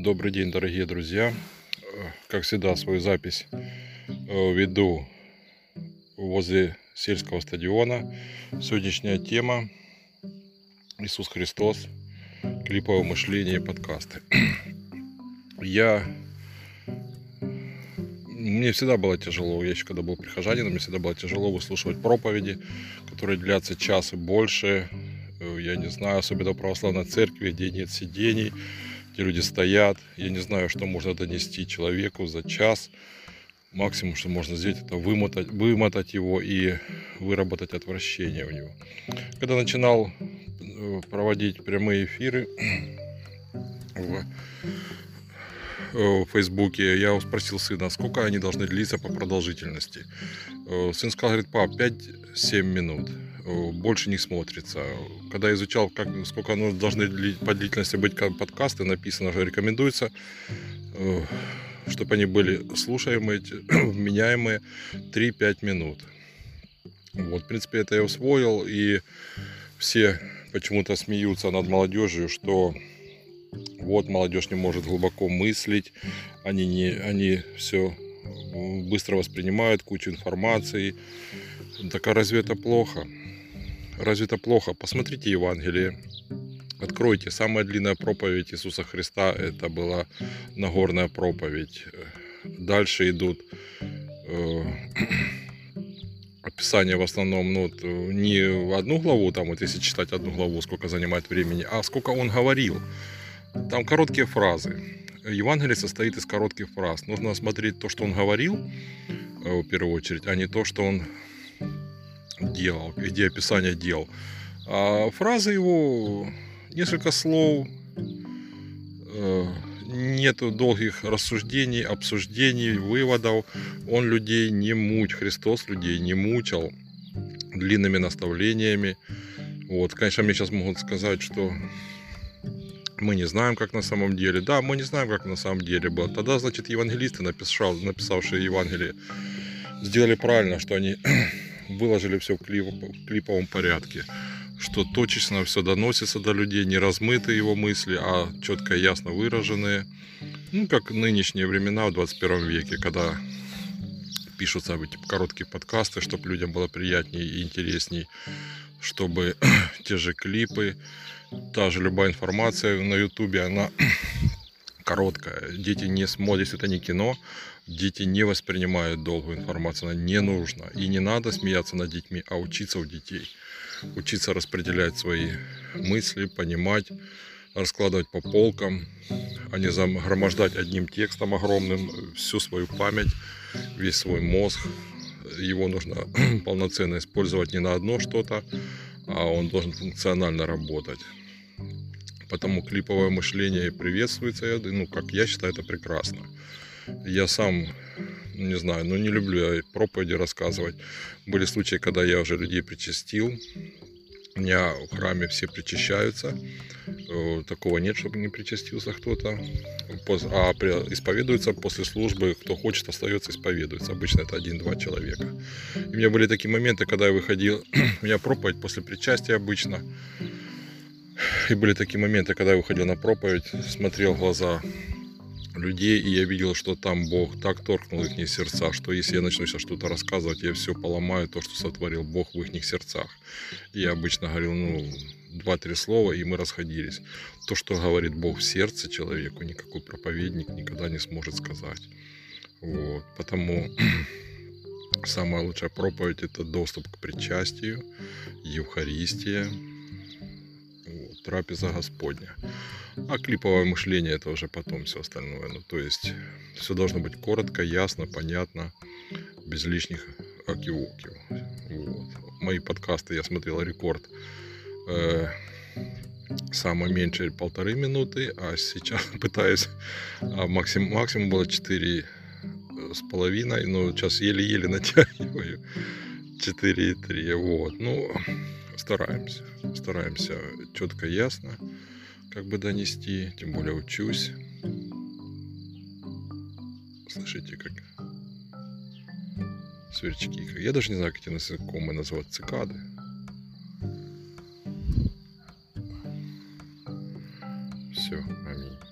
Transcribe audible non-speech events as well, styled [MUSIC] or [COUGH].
Добрый день, дорогие друзья. Э, Как всегда, свою запись э, веду возле сельского стадиона. Сегодняшняя тема Иисус Христос, клиповое мышление подкасты. [CLEARS THROAT] Я... Мне всегда было тяжело, я еще когда был прихожанином, мне всегда было тяжело выслушивать проповеди, которые длятся час и больше. Э, Я не знаю, особенно в православной церкви, где нет сидений, где люди стоят. Я не знаю, что можно донести человеку за час. Максимум, что можно сделать, это вымотать, вымотать его и выработать отвращение у него. Когда начинал э, проводить прямые эфиры [CLEARS THROAT] в, э, в Фейсбуке, я спросил сына, сколько они должны длиться по продолжительности. Э, Сын сказал, говорит, пап, 5-7 минут больше не смотрится. Когда изучал, как, сколько оно должны по длительности быть подкасты, написано, что рекомендуется, э, чтобы они были слушаемые, [CLEARS THROAT] вменяемые 3-5 минут. Вот, в принципе, это я усвоил, и все почему-то смеются над молодежью, что вот молодежь не может глубоко мыслить, они, не, они все быстро воспринимают кучу информации. Так а разве это плохо? Разве это плохо? Посмотрите Евангелие. Откройте. Самая длинная проповедь Иисуса Христа это была Нагорная проповедь. Дальше идут э, [CLEARS THROAT] описания в основном, ну, не одну главу, там вот если читать одну главу, сколько занимает времени, а сколько он говорил. Там короткие фразы. Евангелие состоит из коротких фраз. Нужно смотреть то, что он говорил, э, в первую очередь, а не то, что он делал, где описание дел. А фразы его, несколько слов, э, нету долгих рассуждений, обсуждений, выводов. Он людей не муть, Христос людей не мучил длинными наставлениями. Вот, конечно, мне сейчас могут сказать, что мы не знаем, как на самом деле. Да, мы не знаем, как на самом деле было. Тогда, значит, евангелисты, написал, написавшие Евангелие, сделали правильно, что они выложили все в, клип- в клиповом порядке. Что точечно все доносится до людей, не размыты его мысли, а четко и ясно выраженные. Ну, как нынешние времена в 21 веке, когда пишутся эти короткие подкасты, чтобы людям было приятнее и интересней, чтобы [CLEARS THROAT] те же клипы, та же любая информация на ютубе, она короткая. Дети не смотрят, это не кино, дети не воспринимают долгую информацию, она не нужна. И не надо смеяться над детьми, а учиться у детей. Учиться распределять свои мысли, понимать, раскладывать по полкам, а не загромождать одним текстом огромным всю свою память, весь свой мозг. Его нужно [CLEARS THROAT] полноценно использовать не на одно что-то, а он должен функционально работать. Потому клиповое мышление приветствуется, ну, как я считаю, это прекрасно. Я сам, не знаю, ну не люблю я проповеди рассказывать. Были случаи, когда я уже людей причастил. У меня в храме все причащаются. Э, Такого нет, чтобы не причастился кто-то. А исповедуется после службы, кто хочет, остается, исповедуется. Обычно это один-два человека. И у меня были такие моменты, когда я выходил, [CLEARS THROAT] у меня проповедь после причастия обычно. И были такие моменты, когда я выходил на проповедь, смотрел в глаза людей, и я видел, что там Бог так торкнул их сердца, что если я начну сейчас что-то рассказывать, я все поломаю, то, что сотворил Бог в их сердцах. И я обычно говорил, ну, два-три слова, и мы расходились. То, что говорит Бог в сердце человеку, никакой проповедник никогда не сможет сказать. Вот. Потому [CLEARS THROAT] самая лучшая проповедь – это доступ к причастию, Евхаристия, трапеза Господня. А клиповое мышление это уже потом все остальное. Ну, то есть все должно быть коротко, ясно, понятно, без лишних окивокив. Вот. Мои подкасты я смотрел рекорд. э, самое меньшее полторы минуты, а сейчас [LAUGHS] пытаюсь, а максимум, максимум было четыре с половиной, но сейчас еле-еле натягиваю 4,3, вот, ну, стараемся, стараемся четко, ясно, как бы донести, тем более учусь. Слышите, как сверчки. Я даже не знаю, как эти насекомые назвать. Цикады. Все, аминь.